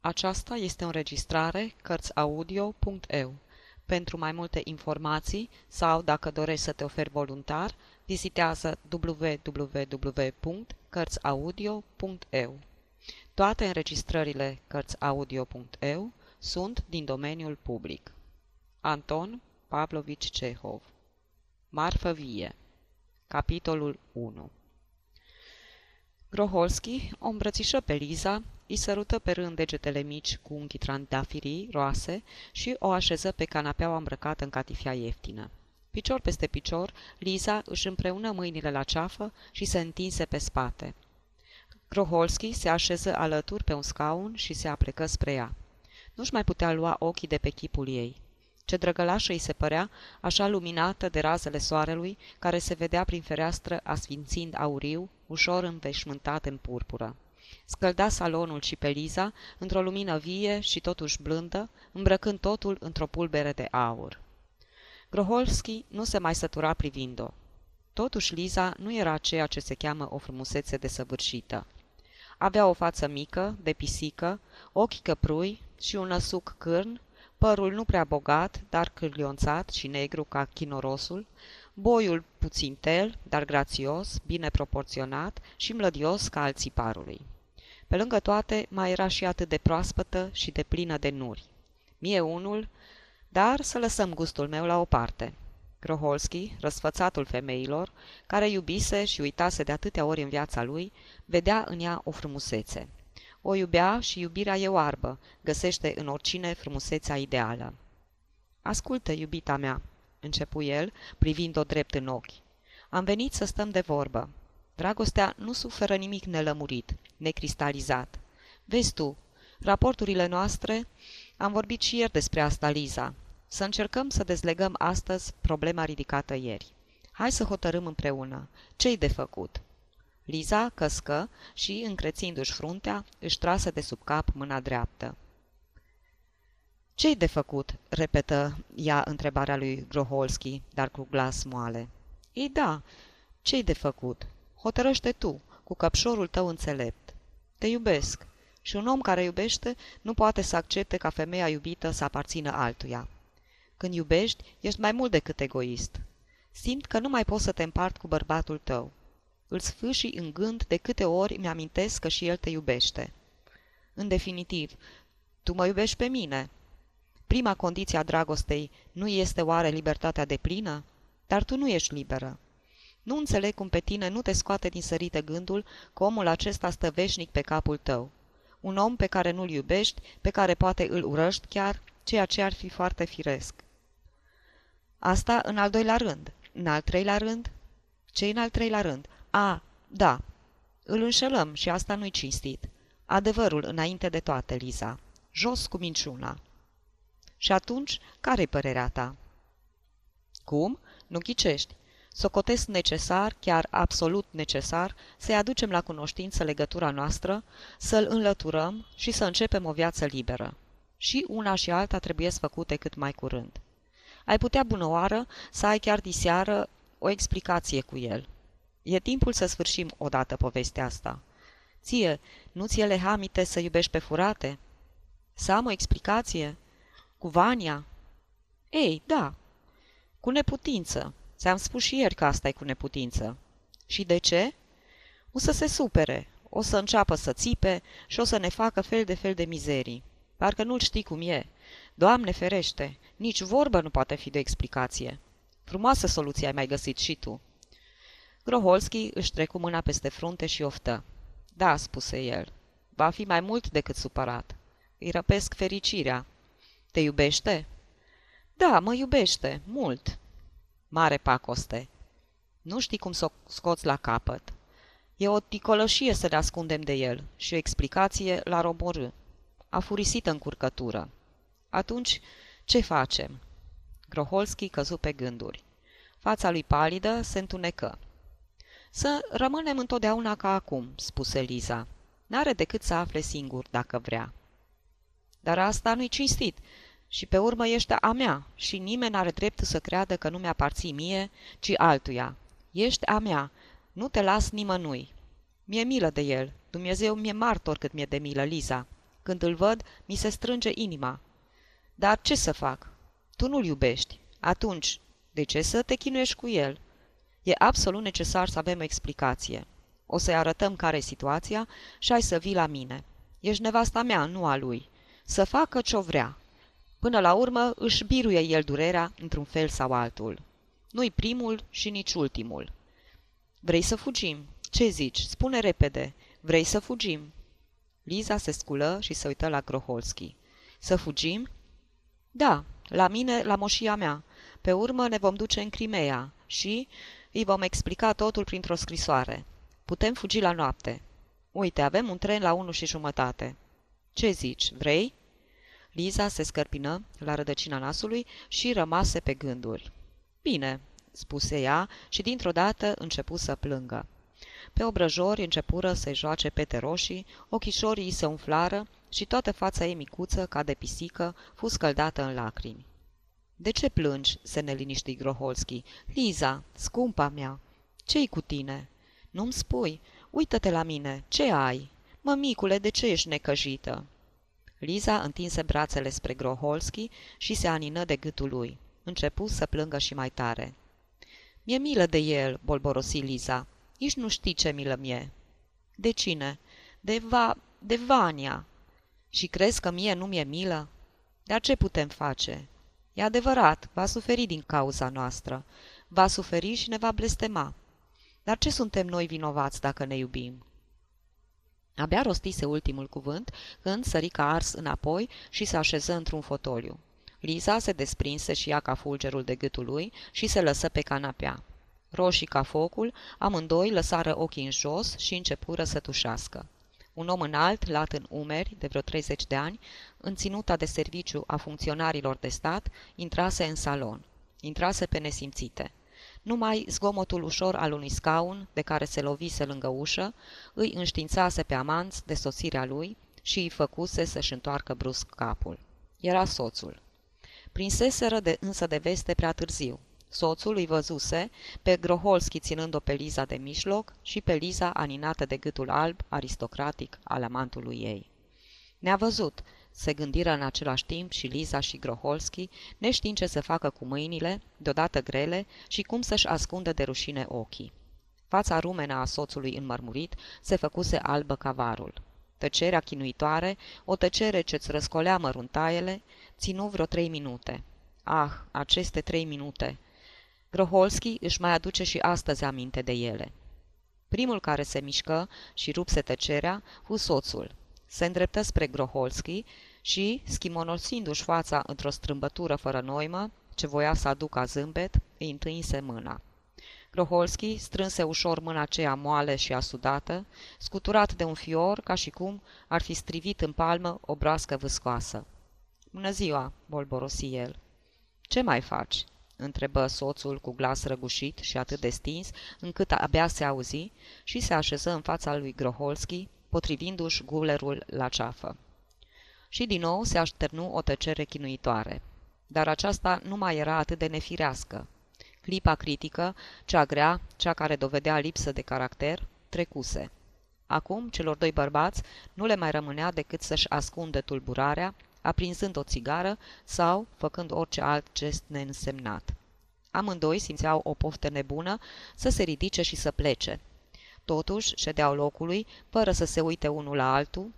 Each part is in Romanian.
Aceasta este o înregistrare Cărțiaudio.eu. Pentru mai multe informații sau dacă dorești să te oferi voluntar, vizitează www.cărțiaudio.eu. Toate înregistrările Cărțiaudio.eu sunt din domeniul public. Anton Pavlovici Cehov Marfă vie Capitolul 1 Groholski o îmbrățișă pe Liza, îi sărută pe rând degetele mici cu unghii trandafirii roase și o așeză pe canapeaua îmbrăcată în catifia ieftină. Picior peste picior, Liza își împreună mâinile la ceafă și se întinse pe spate. Groholski se așeză alături pe un scaun și se aplecă spre ea. Nu-și mai putea lua ochii de pe chipul ei. Ce drăgălașă îi se părea, așa luminată de razele soarelui, care se vedea prin fereastră asfințind auriu, ușor înveșmântat în purpură. Scălda salonul și pe Liza, într-o lumină vie și totuși blândă, îmbrăcând totul într-o pulbere de aur. Groholski nu se mai sătura privind-o. Totuși Liza nu era ceea ce se cheamă o frumusețe desăvârșită. Avea o față mică, de pisică, ochi căprui și un năsuc cârn, părul nu prea bogat, dar cârlionțat și negru ca chinorosul, boiul puțin tel, dar grațios, bine proporționat și mlădios ca al țiparului. Pe lângă toate, mai era și atât de proaspătă și de plină de nuri. Mie unul, dar să lăsăm gustul meu la o parte. Groholski, răsfățatul femeilor, care iubise și uitase de atâtea ori în viața lui, vedea în ea o frumusețe. O iubea și iubirea e oarbă, găsește în oricine frumusețea ideală. Ascultă, iubita mea, începu el, privind-o drept în ochi. Am venit să stăm de vorbă. Dragostea nu suferă nimic nelămurit, necristalizat. Vezi tu, raporturile noastre, am vorbit și ieri despre asta, Liza. Să încercăm să dezlegăm astăzi problema ridicată ieri. Hai să hotărâm împreună. Ce-i de făcut? Liza căscă și, încrețindu-și fruntea, își trase de sub cap mâna dreaptă. Ce-i de făcut?" repetă ea întrebarea lui Groholski, dar cu glas moale. Ei da, ce-i de făcut? Hotărăște tu, cu căpșorul tău înțelept. Te iubesc și un om care iubește nu poate să accepte ca femeia iubită să aparțină altuia. Când iubești, ești mai mult decât egoist. Simt că nu mai poți să te împart cu bărbatul tău. Îl sfâșii în gând de câte ori mi-amintesc că și el te iubește. În definitiv, tu mă iubești pe mine. Prima condiție a dragostei nu este oare libertatea de plină? Dar tu nu ești liberă. Nu înțeleg cum pe tine nu te scoate din sărite gândul că omul acesta stă veșnic pe capul tău. Un om pe care nu-l iubești, pe care poate îl urăști chiar, ceea ce ar fi foarte firesc. Asta în al doilea rând. În al treilea rând? ce în al treilea rând? A, da. Îl înșelăm și asta nu-i cinstit. Adevărul înainte de toate, Liza. Jos cu minciuna. Și atunci, care-i părerea ta? Cum? Nu ghicești. Socotesc necesar, chiar absolut necesar, să-i aducem la cunoștință legătura noastră, să-l înlăturăm și să începem o viață liberă. Și una și alta trebuie făcute cât mai curând. Ai putea bună oară să ai chiar diseară o explicație cu el. E timpul să sfârșim odată povestea asta. Ție, nu ți ele hamite să iubești pe furate? Să am o explicație? Cu Vania? Ei, da. Cu neputință. Ți-am spus și ieri că asta e cu neputință. Și de ce? O să se supere, o să înceapă să țipe și o să ne facă fel de fel de mizerii. Parcă nu-l știi cum e. Doamne ferește, nici vorbă nu poate fi de explicație. Frumoasă soluție ai mai găsit și tu. Groholski își trecu mâna peste frunte și oftă. Da, spuse el, va fi mai mult decât supărat. Îi răpesc fericirea. Te iubește? Da, mă iubește, mult. Mare pacoste. Nu știi cum să o scoți la capăt. E o ticolășie să ne ascundem de el și o explicație la roborâ. A furisit în curcătură. Atunci, ce facem? Groholski căzu pe gânduri. Fața lui palidă se întunecă. Să rămânem întotdeauna ca acum, spuse Liza. N-are decât să afle singur, dacă vrea. Dar asta nu-i cinstit. Și pe urmă ești a mea și nimeni n-are dreptul să creadă că nu mi-aparții mie, ci altuia. Ești a mea, nu te las nimănui. Mi-e milă de el, Dumnezeu mi-e martor cât mi-e de milă, Liza. Când îl văd, mi se strânge inima. Dar ce să fac? Tu nu-l iubești. Atunci, de ce să te chinuiești cu el? E absolut necesar să avem o explicație. O să-i arătăm care e situația și ai să vii la mine. Ești nevasta mea, nu a lui. Să facă ce-o vrea. Până la urmă își biruie el durerea într-un fel sau altul. Nu-i primul și nici ultimul. Vrei să fugim? Ce zici? Spune repede. Vrei să fugim? Liza se sculă și se uită la Groholski. Să fugim? Da, la mine, la moșia mea. Pe urmă ne vom duce în Crimea și îi vom explica totul printr-o scrisoare. Putem fugi la noapte. Uite, avem un tren la unu și jumătate. Ce zici, vrei? Liza se scărpină la rădăcina nasului și rămase pe gânduri. Bine, spuse ea și dintr-o dată începu să plângă. Pe obrăjori începură să-i joace pete roșii, ochișorii îi se umflară și toată fața ei micuță, ca de pisică, fu scăldată în lacrimi. De ce plângi?" se neliniști Groholski. Liza, scumpa mea, ce-i cu tine?" Nu-mi spui. Uită-te la mine. Ce ai?" Mămicule, de ce ești necăjită?" Liza întinse brațele spre Groholski și se anină de gâtul lui. Începu să plângă și mai tare. Mi-e milă de el," bolborosi Liza. Nici nu știi ce milă mie." De cine?" De va... de Vania." Și crezi că mie nu mi-e milă?" Dar ce putem face?" E adevărat, va suferi din cauza noastră. Va suferi și ne va blestema. Dar ce suntem noi vinovați dacă ne iubim?" Abia rostise ultimul cuvânt când sări ca ars înapoi și se așeză într-un fotoliu. Liza se desprinse și ea ca fulgerul de gâtul lui și se lăsă pe canapea. Roșii ca focul, amândoi lăsară ochii în jos și începură să tușească. Un om înalt, lat în umeri, de vreo 30 de ani, în ținuta de serviciu a funcționarilor de stat, intrase în salon. Intrase pe nesimțite. Numai zgomotul ușor al unui scaun, de care se lovise lângă ușă, îi înștiințase pe amanți de sosirea lui și îi făcuse să-și întoarcă brusc capul. Era soțul. Prinseseră de, însă de veste prea târziu. Soțul îi văzuse pe Groholski ținând-o pe Liza de mijloc și pe Liza aninată de gâtul alb, aristocratic, al amantului ei. Ne-a văzut, se gândiră în același timp și Liza și Groholski, neștiind ce să facă cu mâinile, deodată grele, și cum să-și ascundă de rușine ochii. Fața rumenă a soțului înmărmurit se făcuse albă ca varul. Tăcerea chinuitoare, o tăcere ce-ți răscolea măruntaiele, ținu vreo trei minute. Ah, aceste trei minute! Groholski își mai aduce și astăzi aminte de ele. Primul care se mișcă și rupse tăcerea fu soțul. Se îndreptă spre Groholski și, schimonosindu-și fața într-o strâmbătură fără noimă, ce voia să aducă zâmbet, îi întâinse mâna. Groholski strânse ușor mâna aceea moale și asudată, scuturat de un fior, ca și cum ar fi strivit în palmă o broască vâscoasă. Bună ziua!" bolborosi el. Ce mai faci?" întrebă soțul cu glas răgușit și atât de stins, încât abia se auzi, și se așeză în fața lui Groholski, potrivindu-și gulerul la ceafă. Și din nou se așternu o tăcere chinuitoare. Dar aceasta nu mai era atât de nefirească. Clipa critică, cea grea, cea care dovedea lipsă de caracter, trecuse. Acum, celor doi bărbați nu le mai rămânea decât să-și ascundă tulburarea, aprinzând o țigară sau făcând orice alt gest neînsemnat. Amândoi simțeau o poftă nebună să se ridice și să plece. Totuși, ședeau locului, fără să se uite unul la altul,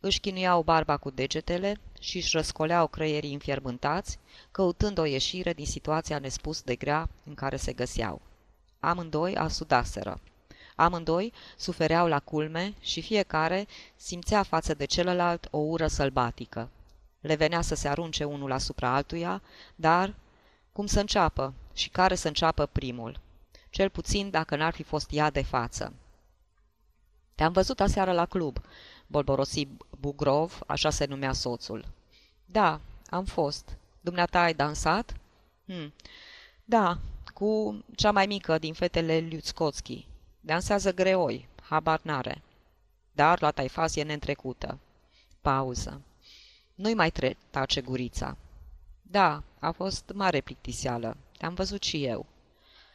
își chinuiau barba cu degetele și își răscoleau creierii înfierbântați, căutând o ieșire din situația nespus de grea în care se găseau. Amândoi asudaseră. Amândoi sufereau la culme și fiecare simțea față de celălalt o ură sălbatică. Le venea să se arunce unul asupra altuia, dar cum să înceapă și care să înceapă primul? Cel puțin dacă n-ar fi fost ea de față. Te-am văzut aseară la club, bolborosi Bugrov, așa se numea soțul. Da, am fost. Dumneata ai dansat? Hm. Da, cu cea mai mică din fetele Liuțcoțchi. Dansează greoi, habar n-are. Dar la taifas e neîntrecută. Pauză. Nu-i mai tre tace gurița. Da, a fost mare plictiseală. Te-am văzut și eu.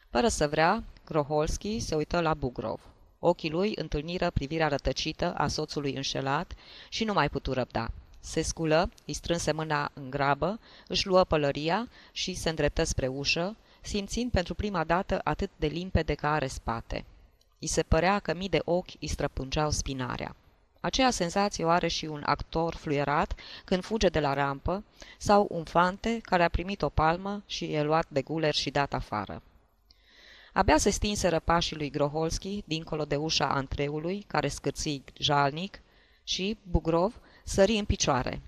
Fără să vrea, Kroholski se uită la Bugrov. Ochii lui întâlniră privirea rătăcită a soțului înșelat și nu mai putu răbda. Se sculă, îi strânse mâna în grabă, își luă pălăria și se îndreptă spre ușă, simțind pentru prima dată atât de limpede ca are spate. I se părea că mii de ochi îi străpungeau spinarea. Aceea senzație o are și un actor fluierat când fuge de la rampă sau un fante care a primit o palmă și e luat de guler și dat afară. Abia se stinseră pașii lui Groholski dincolo de ușa antreului, care scârții jalnic, și Bugrov sări în picioare.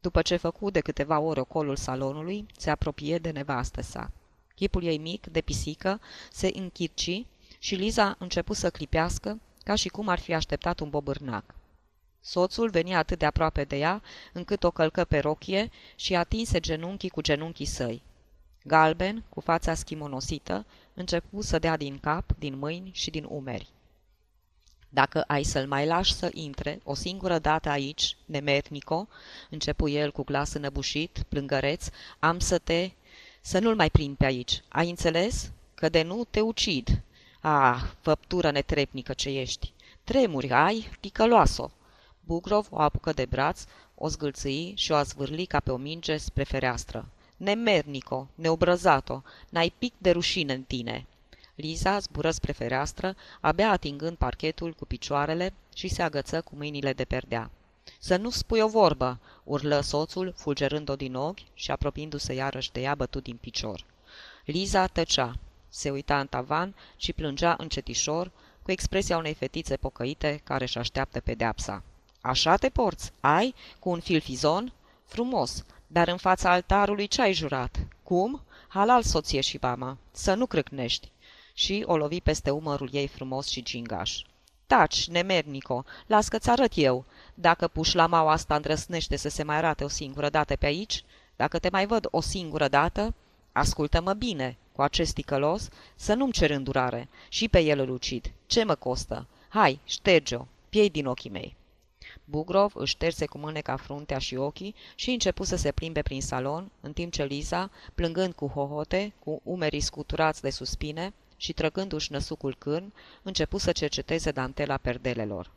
După ce făcu de câteva ore ocolul salonului, se apropie de nevastă sa. Chipul ei mic, de pisică, se închirci și Liza început să clipească, ca și cum ar fi așteptat un bobârnac. Soțul venia atât de aproape de ea, încât o călcă pe rochie și atinse genunchii cu genunchii săi. Galben, cu fața schimonosită, începu să dea din cap, din mâini și din umeri. Dacă ai să-l mai lași să intre o singură dată aici, nemernico, începu el cu glas înăbușit, plângăreț, am să te... să nu-l mai prind pe aici. Ai înțeles? Că de nu te ucid. Ah, făptură netrepnică ce ești. Tremuri ai, ticăloasă. Bugrov o apucă de braț, o zgâlțâi și o azvârli ca pe o minge spre fereastră. Nemernico, neobrăzato, n-ai pic de rușine în tine. Liza zbură spre fereastră, abia atingând parchetul cu picioarele și se agăță cu mâinile de perdea. Să nu spui o vorbă!" urlă soțul, fulgerând-o din ochi și apropiindu-se iarăși de ea bătut din picior. Liza tăcea. Se uita în tavan și plângea încetișor, cu expresia unei fetițe pocăite care își așteaptă pedeapsa. Așa te porți? Ai? Cu un filfizon? Frumos, dar în fața altarului ce ai jurat? Cum? Halal soție și mama, să nu crâcnești. Și o lovi peste umărul ei frumos și gingaș. Taci, nemernico, las că-ți arăt eu. Dacă maua asta îndrăsnește să se mai arate o singură dată pe aici, dacă te mai văd o singură dată, ascultă-mă bine, cu acest ticălos, să nu-mi cer îndurare. Și pe el îl ucid. Ce mă costă? Hai, șterge-o, piei din ochii mei. Bugrov își șterse cu mâneca fruntea și ochii și începu să se plimbe prin salon, în timp ce Liza, plângând cu hohote, cu umerii scuturați de suspine și trăgându-și năsucul cârn, începu să cerceteze dantela perdelelor.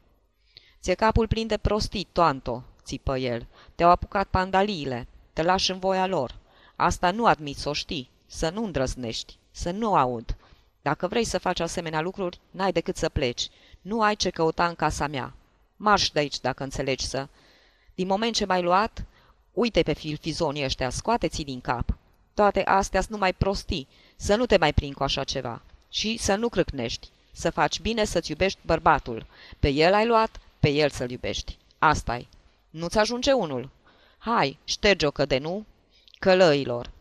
Ție capul plin de prostii, toanto!" țipă el. Te-au apucat pandaliile. Te lași în voia lor. Asta nu admit să o știi. Să nu îndrăznești. Să nu aud. Dacă vrei să faci asemenea lucruri, n-ai decât să pleci. Nu ai ce căuta în casa mea. Marș de aici, dacă înțelegi să... Din moment ce m-ai luat, uite pe filfizonii ăștia, scoateți din cap. Toate astea sunt numai prostii, să nu te mai prind cu așa ceva. Și să nu crâcnești, să faci bine să-ți iubești bărbatul. Pe el ai luat, pe el să-l iubești. asta -i. Nu-ți ajunge unul. Hai, șterge-o că de nu, călăilor.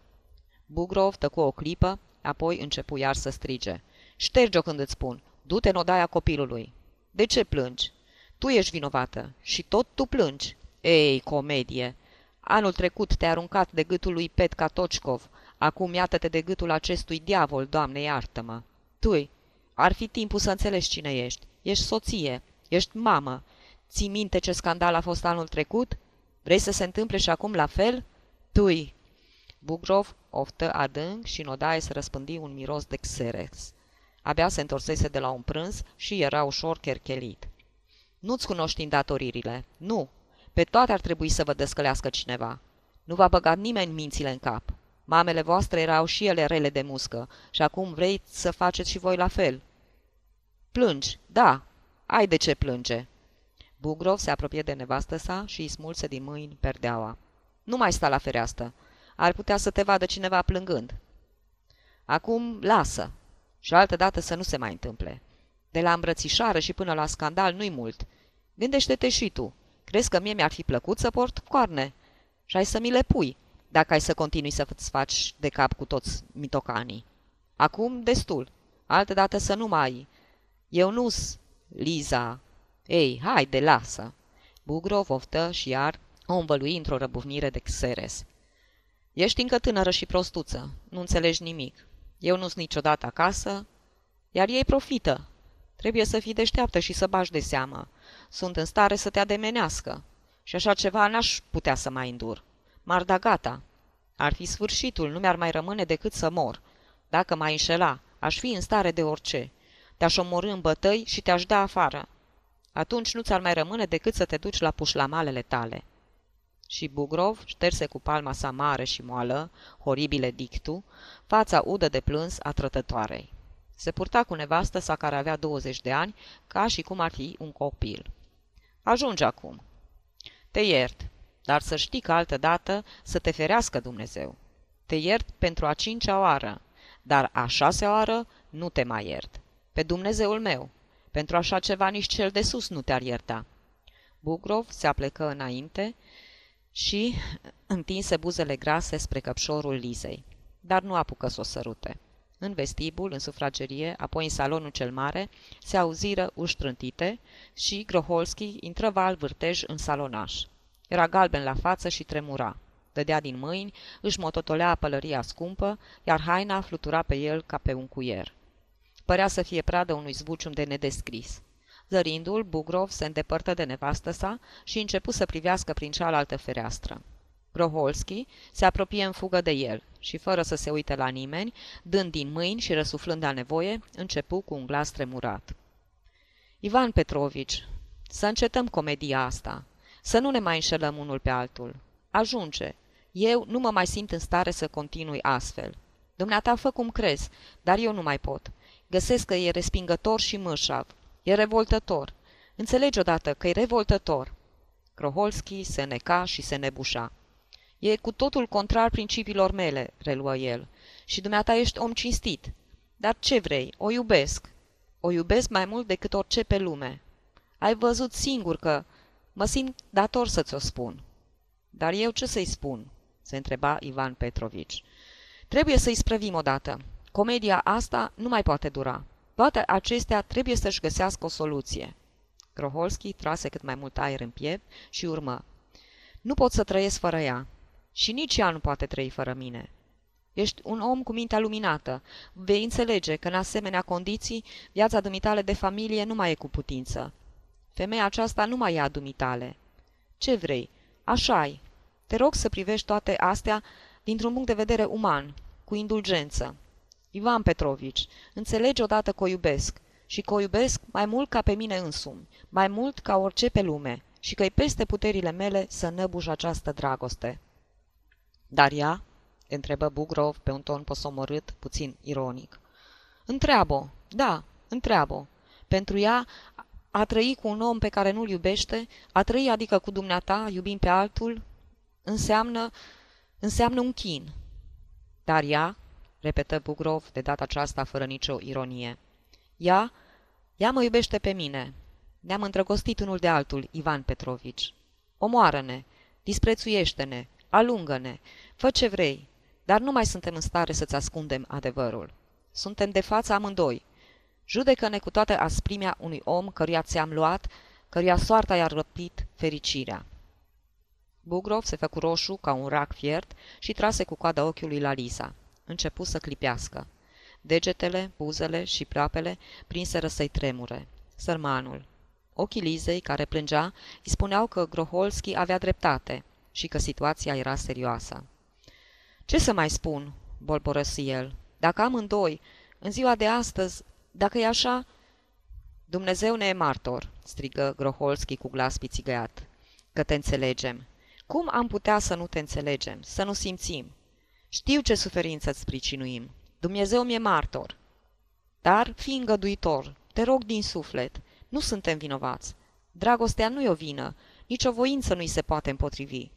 Bugrov tăcu o clipă, apoi începu iar să strige. Șterge-o când îți spun, du-te în odaia copilului. De ce plângi? Tu ești vinovată și tot tu plângi. Ei, comedie! Anul trecut te-a aruncat de gâtul lui Petca Tocicov. Acum iată-te de gâtul acestui diavol, Doamne, iartă-mă. Tu, ar fi timpul să înțelegi cine ești. Ești soție, ești mamă. Ții minte ce scandal a fost anul trecut? Vrei să se întâmple și acum la fel? Tui! Bugrov oftă adânc și în odaie se răspândi un miros de xerex. Abia se întorsese de la un prânz și era ușor cherchelit. Nu-ți cunoști îndatoririle. Nu. Pe toate ar trebui să vă descălească cineva. Nu v-a băgat nimeni mințile în cap. Mamele voastre erau și ele rele de muscă și acum vrei să faceți și voi la fel. Plângi, da, ai de ce plânge. Bugrov se apropie de nevastă sa și îi smulse din mâini perdeaua. Nu mai sta la fereastră. Ar putea să te vadă cineva plângând. Acum lasă. Și altă dată să nu se mai întâmple. De la îmbrățișară și până la scandal nu-i mult. Gândește-te și tu. Crezi că mie mi-ar fi plăcut să port coarne? Și ai să mi le pui, dacă ai să continui să-ți faci de cap cu toți mitocanii. Acum, destul. Altădată să nu mai... Eu nu-s... Liza... Ei, hai de lasă! Bugrov oftă și iar o învălui într-o răbuvnire de xeres. Ești încă tânără și prostuță, nu înțelegi nimic. Eu nu-s niciodată acasă, iar ei profită, Trebuie să fii deșteaptă și să bași de seamă. Sunt în stare să te ademenească. Și așa ceva n-aș putea să mai îndur. M-ar da gata. Ar fi sfârșitul, nu mi-ar mai rămâne decât să mor. Dacă m-ai înșela, aș fi în stare de orice. Te-aș omorâ în bătăi și te-aș da afară. Atunci nu ți-ar mai rămâne decât să te duci la pușlamalele tale. Și Bugrov șterse cu palma sa mare și moală, horibile dictu, fața udă de plâns a trătătoarei. Se purta cu nevastă sa care avea 20 de ani, ca și cum ar fi un copil. Ajunge acum. Te iert, dar să știi că altă dată să te ferească Dumnezeu. Te iert pentru a cincea oară, dar a șasea oară nu te mai iert. Pe Dumnezeul meu, pentru așa ceva nici cel de sus nu te-ar ierta. Bugrov se aplecă înainte și întinse buzele grase spre căpșorul Lizei, dar nu apucă să o sărute. În vestibul, în sufragerie, apoi în salonul cel mare, se auziră uși trântite și Groholski intră val vârtej în salonaș. Era galben la față și tremura. Dădea din mâini, își mototolea pălăria scumpă, iar haina flutura pe el ca pe un cuier. Părea să fie pradă unui zbucium de nedescris. Zărindu-l, Bugrov se îndepărtă de nevastă sa și începu să privească prin cealaltă fereastră. Groholski se apropie în fugă de el și, fără să se uite la nimeni, dând din mâini și răsuflând la nevoie, începu cu un glas tremurat. Ivan Petrovici, să încetăm comedia asta, să nu ne mai înșelăm unul pe altul. Ajunge. Eu nu mă mai simt în stare să continui astfel. Dumneata fă cum crezi, dar eu nu mai pot. Găsesc că e respingător și mâșav. E revoltător. Înțelegi odată că e revoltător. Kroholski se neca și se nebușa. E cu totul contrar principiilor mele, reluă el. Și dumneata ești om cinstit. Dar ce vrei? O iubesc. O iubesc mai mult decât orice pe lume. Ai văzut singur că... Mă simt dator să ți-o spun. Dar eu ce să-i spun? se întreba Ivan Petrovici. Trebuie să-i sprăvim odată. Comedia asta nu mai poate dura. Toate acestea trebuie să-și găsească o soluție. Groholski trase cât mai mult aer în piept și urmă. Nu pot să trăiesc fără ea. Și nici ea nu poate trăi fără mine. Ești un om cu mintea luminată. Vei înțelege că în asemenea condiții viața dumitale de familie nu mai e cu putință. Femeia aceasta nu mai e a dumitale. Ce vrei? Așa-i. Te rog să privești toate astea dintr-un punct de vedere uman, cu indulgență. Ivan Petrovici, înțelegi odată că o iubesc și că o iubesc mai mult ca pe mine însumi, mai mult ca orice pe lume și că-i peste puterile mele să năbuș această dragoste. Dar ea? întrebă Bugrov pe un ton posomorât, puțin ironic. Întreabă, da, întreabă. Pentru ea, a trăi cu un om pe care nu-l iubește, a trăi adică cu dumneata, iubind pe altul, înseamnă, înseamnă un chin. Dar ea, repetă Bugrov de data aceasta fără nicio ironie, ea, ea mă iubește pe mine. Ne-am îndrăgostit unul de altul, Ivan Petrovici. Omoară-ne, disprețuiește-ne, alungă-ne, fă ce vrei, dar nu mai suntem în stare să-ți ascundem adevărul. Suntem de față amândoi. Judecă-ne cu toată asprimea unui om căruia ți-am luat, căruia soarta i-a răpit fericirea. Bugrov se făcu roșu ca un rac fiert și trase cu coada ochiului la Lisa. Începu să clipească. Degetele, buzele și pleoapele prinseră să-i tremure. Sărmanul. Ochii Lizei, care plângea, îi spuneau că Groholski avea dreptate și că situația era serioasă. Ce să mai spun?" bolborăsi el. Dacă amândoi, în ziua de astăzi, dacă e așa... Dumnezeu ne e martor, strigă Groholski cu glas pițigăiat, că te înțelegem. Cum am putea să nu te înțelegem, să nu simțim? Știu ce suferință îți pricinuim. Dumnezeu mi-e martor. Dar fii îngăduitor, te rog din suflet, nu suntem vinovați. Dragostea nu e o vină, nici o voință nu-i se poate împotrivi.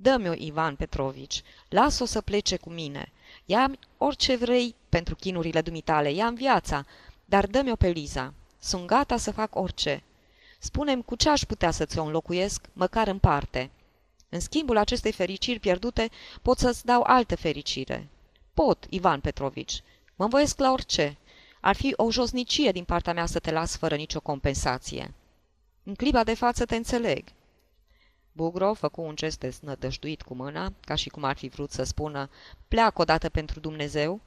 Dă-mi-o, Ivan Petrovici, las-o să plece cu mine. ia orice vrei pentru chinurile dumitale, ia-mi viața, dar dă-mi-o pe Liza. Sunt gata să fac orice. Spunem cu ce aș putea să ți-o înlocuiesc, măcar în parte. În schimbul acestei fericiri pierdute, pot să-ți dau altă fericire. Pot, Ivan Petrovici. Mă învoiesc la orice. Ar fi o josnicie din partea mea să te las fără nicio compensație. În clipa de față te înțeleg. Bugro făcu un gest desnădăjduit cu mâna, ca și cum ar fi vrut să spună pleacă odată pentru Dumnezeu,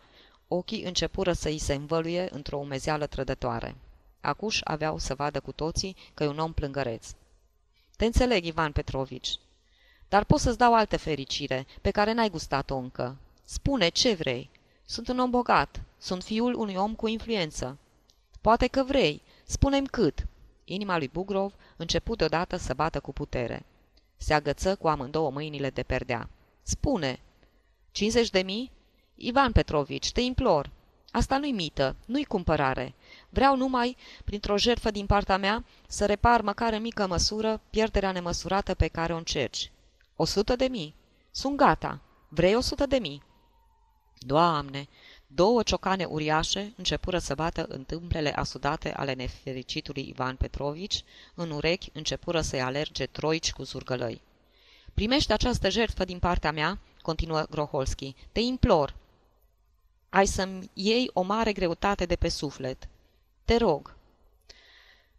ochii începură să îi se învăluie într-o umezeală trădătoare. Acuș aveau să vadă cu toții că e un om plângăreț. Te înțeleg, Ivan Petrovici, dar pot să-ți dau altă fericire, pe care n-ai gustat-o încă. Spune ce vrei. Sunt un om bogat. Sunt fiul unui om cu influență. Poate că vrei. Spunem cât. Inima lui Bugrov început deodată să bată cu putere. Se agăță cu amândouă mâinile de perdea. Spune! 50 de mii? Ivan Petrovici, te implor! Asta nu-i mită, nu-i cumpărare. Vreau numai, printr-o jertfă din partea mea, să repar măcar în mică măsură pierderea nemăsurată pe care o încerci. O sută de mii. Sunt gata. Vrei o sută de mii? Doamne! Două ciocane uriașe începură să bată în tâmplele asudate ale nefericitului Ivan Petrovici, în urechi începură să-i alerge troici cu zurgălăi. Primește această jertfă din partea mea, continuă Groholski, te implor. Ai să-mi iei o mare greutate de pe suflet. Te rog.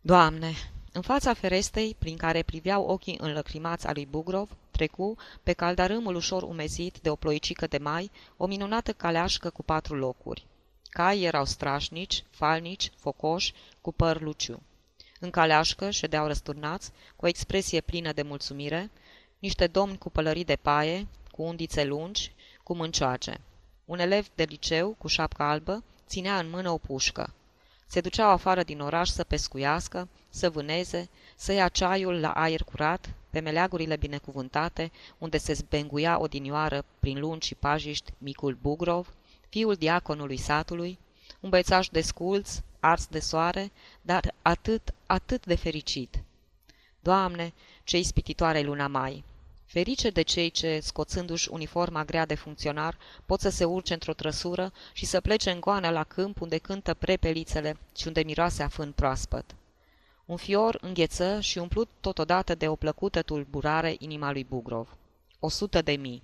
Doamne, în fața ferestei, prin care priveau ochii înlăcrimați a lui Bugrov, trecu, pe caldarâmul ușor umezit de o ploicică de mai, o minunată caleașcă cu patru locuri. Cai erau strașnici, falnici, focoși, cu păr luciu. În caleașcă ședeau răsturnați, cu o expresie plină de mulțumire, niște domni cu pălării de paie, cu undițe lungi, cu mâncioace. Un elev de liceu, cu șapcă albă, ținea în mână o pușcă. Se duceau afară din oraș să pescuiască, să vâneze, să ia ceaiul la aer curat, pe meleagurile binecuvântate, unde se zbenguia odinioară prin lungi și pajiști micul Bugrov, fiul diaconului satului, un băiețaș desculț, ars de soare, dar atât, atât de fericit. Doamne, ce ispititoare luna mai! Ferice de cei ce, scoțându-și uniforma grea de funcționar, pot să se urce într-o trăsură și să plece în goană la câmp unde cântă prepelițele și unde miroase afânt proaspăt. Un fior îngheță și umplut totodată de o plăcută tulburare inima lui Bugrov. O sută de mii.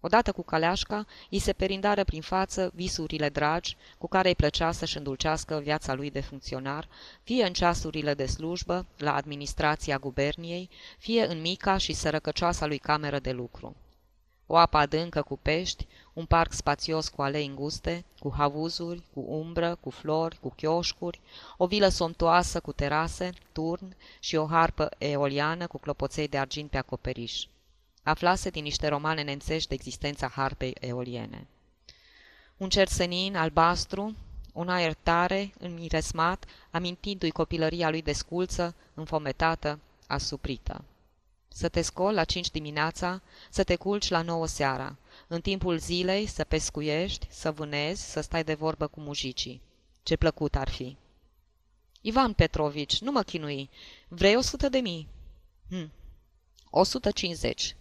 Odată cu caleașca, îi se perindară prin față visurile dragi cu care îi plăcea să-și îndulcească viața lui de funcționar, fie în ceasurile de slujbă, la administrația guberniei, fie în mica și sărăcăcioasa lui cameră de lucru. O apă adâncă cu pești, un parc spațios cu alei înguste, cu havuzuri, cu umbră, cu flori, cu chioșcuri, o vilă somtoasă cu terase, turn și o harpă eoliană cu clopoței de argint pe acoperiș. Aflase din niște romane nemțești de existența harpei eoliene. Un cer senin, albastru, un aer tare, înmiresmat, amintindu-i copilăria lui de sculță, înfometată, asuprită. Să te scoli la cinci dimineața, să te culci la nouă seara, în timpul zilei să pescuiești, să vânezi, să stai de vorbă cu mujicii. Ce plăcut ar fi! Ivan Petrovici, nu mă chinui. Vrei o sută de mii? Hm. O sută cincizeci.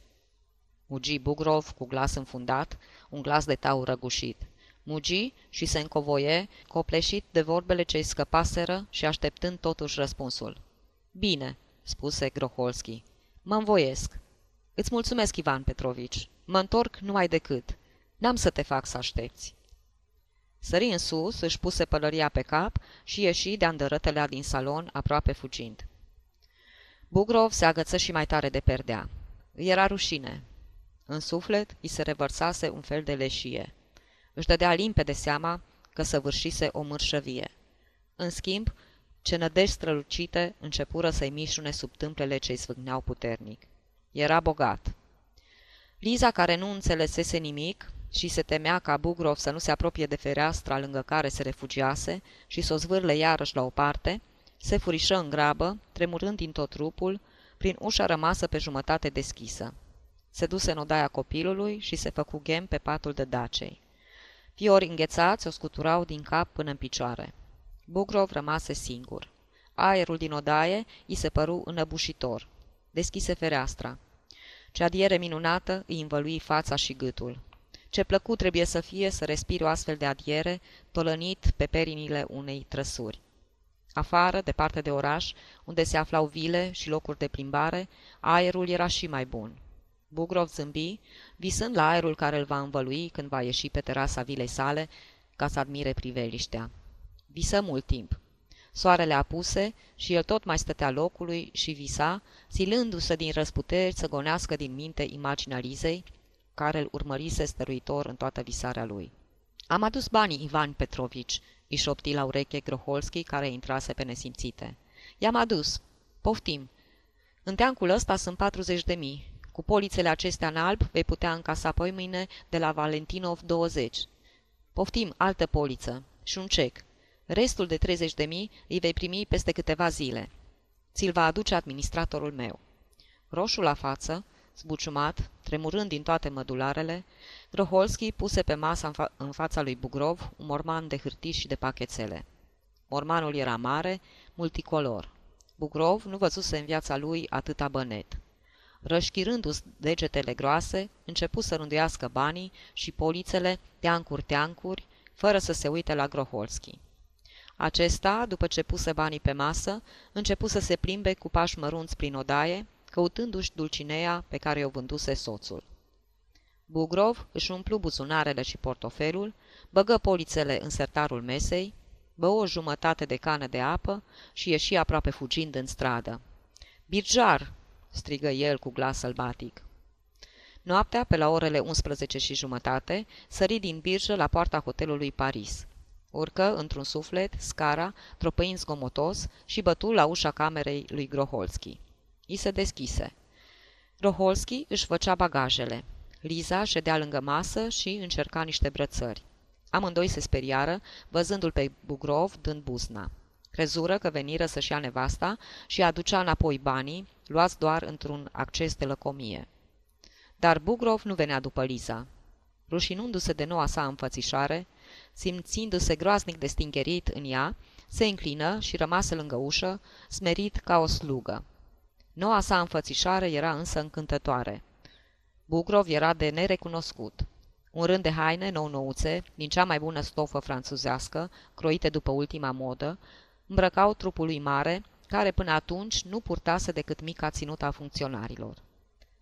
Mugi Bugrov cu glas înfundat, un glas de taur răgușit. Mugi și se încovoie, copleșit de vorbele ce-i scăpaseră și așteptând totuși răspunsul. Bine, spuse Groholski. Mă învoiesc. Îți mulțumesc, Ivan Petrovici. Mă întorc numai decât. N-am să te fac să aștepți. Sări în sus, își puse pălăria pe cap și ieși de andărătelea din salon, aproape fugind. Bugrov se agăță și mai tare de perdea. Îi era rușine. În suflet îi se revărsase un fel de leșie. Își dădea limpede seama că săvârșise o mârșăvie. În schimb, ce nădejdi strălucite începură să-i mișune sub tâmplele ce-i sfâgneau puternic. Era bogat. Liza, care nu înțelesese nimic și se temea ca Bugrov să nu se apropie de fereastra lângă care se refugiase și să o zvârle iarăși la o parte, se furișă în grabă, tremurând din tot trupul, prin ușa rămasă pe jumătate deschisă. Se duse în odaia copilului și se făcu ghem pe patul de dacei. Fiori înghețați o scuturau din cap până în picioare. Bugrov rămase singur. Aerul din odaie îi se păru înăbușitor. Deschise fereastra. Ce adiere minunată îi învălui fața și gâtul. Ce plăcut trebuie să fie să respiri o astfel de adiere, tolănit pe perinile unei trăsuri. Afară, departe de oraș, unde se aflau vile și locuri de plimbare, aerul era și mai bun. Bugrov zâmbi, visând la aerul care îl va învălui când va ieși pe terasa vilei sale ca să admire priveliștea. Visă mult timp. Soarele apuse și el tot mai stătea locului și visa, silându-se din răsputeri să gonească din minte imaginea Lizei, care îl urmărise stăruitor în toată visarea lui. Am adus banii, Ivan Petrovici, îi șopti la ureche Groholski, care intrase pe nesimțite. I-am adus. Poftim. În teancul ăsta sunt 40 de mii. Cu polițele acestea în alb vei putea încasa apoi mâine de la Valentinov 20. Poftim altă poliță și un cec. Restul de 30 de mii îi vei primi peste câteva zile. Ți-l va aduce administratorul meu. Roșu la față, zbuciumat, tremurând din toate mădularele, Groholski puse pe masă în, fa- în fața lui Bugrov un morman de hârtii și de pachetele. Mormanul era mare, multicolor. Bugrov nu văzuse în viața lui atâta bănet. Rășchirându-și degetele groase, începu să rânduiască banii și polițele teancuri-teancuri, fără să se uite la Groholski. Acesta, după ce puse banii pe masă, începu să se plimbe cu pași mărunți prin odaie, căutându-și dulcinea pe care o vânduse soțul. Bugrov își umplu buzunarele și portofelul, băgă polițele în sertarul mesei, bă o jumătate de cană de apă și ieși aproape fugind în stradă. Birjar!" strigă el cu glas sălbatic. Noaptea, pe la orele 11 și jumătate, sări din birjă la poarta hotelului Paris. Urcă într-un suflet, scara, tropăind zgomotos și bătu la ușa camerei lui Groholski. I se deschise. Groholski își făcea bagajele. Liza ședea lângă masă și încerca niște brățări. Amândoi se speriară, văzându-l pe Bugrov dând buzna. Crezură că veniră să-și ia nevasta și aducea înapoi banii, luați doar într-un acces de lăcomie. Dar Bugrov nu venea după Liza. Rușinându-se de noua sa înfățișare, simțindu-se groaznic de stingerit în ea, se înclină și rămase lângă ușă, smerit ca o slugă. Noua sa înfățișare era însă încântătoare. Bugrov era de nerecunoscut. Un rând de haine nou-nouțe, din cea mai bună stofă franțuzească, croite după ultima modă, îmbrăcau trupul lui mare, care până atunci nu purtase decât mica ținută a funcționarilor.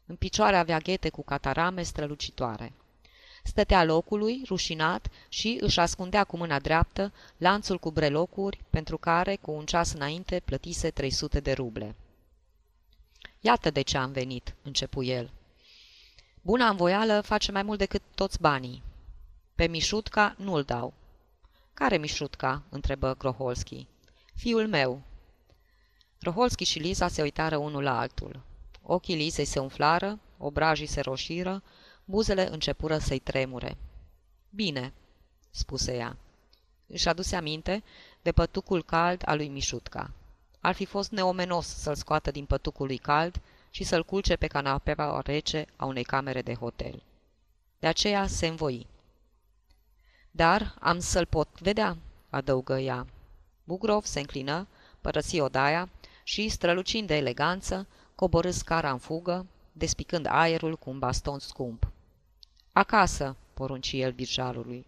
În picioare avea ghete cu catarame strălucitoare. Stătea locului, rușinat, și își ascundea cu mâna dreaptă lanțul cu brelocuri, pentru care, cu un ceas înainte, plătise 300 de ruble. Iată de ce am venit, începu el. Buna învoială face mai mult decât toți banii. Pe Mișutca nu-l dau. Care Mișutca? întrebă Groholski. Fiul meu. Groholski și Liza se uitară unul la altul. Ochii Lizei se umflară, obrajii se roșiră, buzele începură să-i tremure. Bine, spuse ea. Își aduse aminte de pătucul cald al lui Mișutca. Ar fi fost neomenos să-l scoată din pătucul lui cald și să-l culce pe canapea rece a unei camere de hotel. De aceea se învoi. Dar am să-l pot vedea, adăugă ea. Bugrov se înclină, părăsi odaia și, strălucind de eleganță, coborâ scara în fugă, despicând aerul cu un baston scump. Acasă, porunci el birjarului.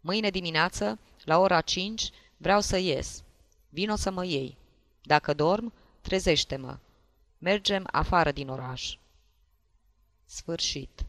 Mâine dimineață, la ora cinci, vreau să ies. Vino să mă iei. Dacă dorm, trezește-mă. Mergem afară din oraș. Sfârșit.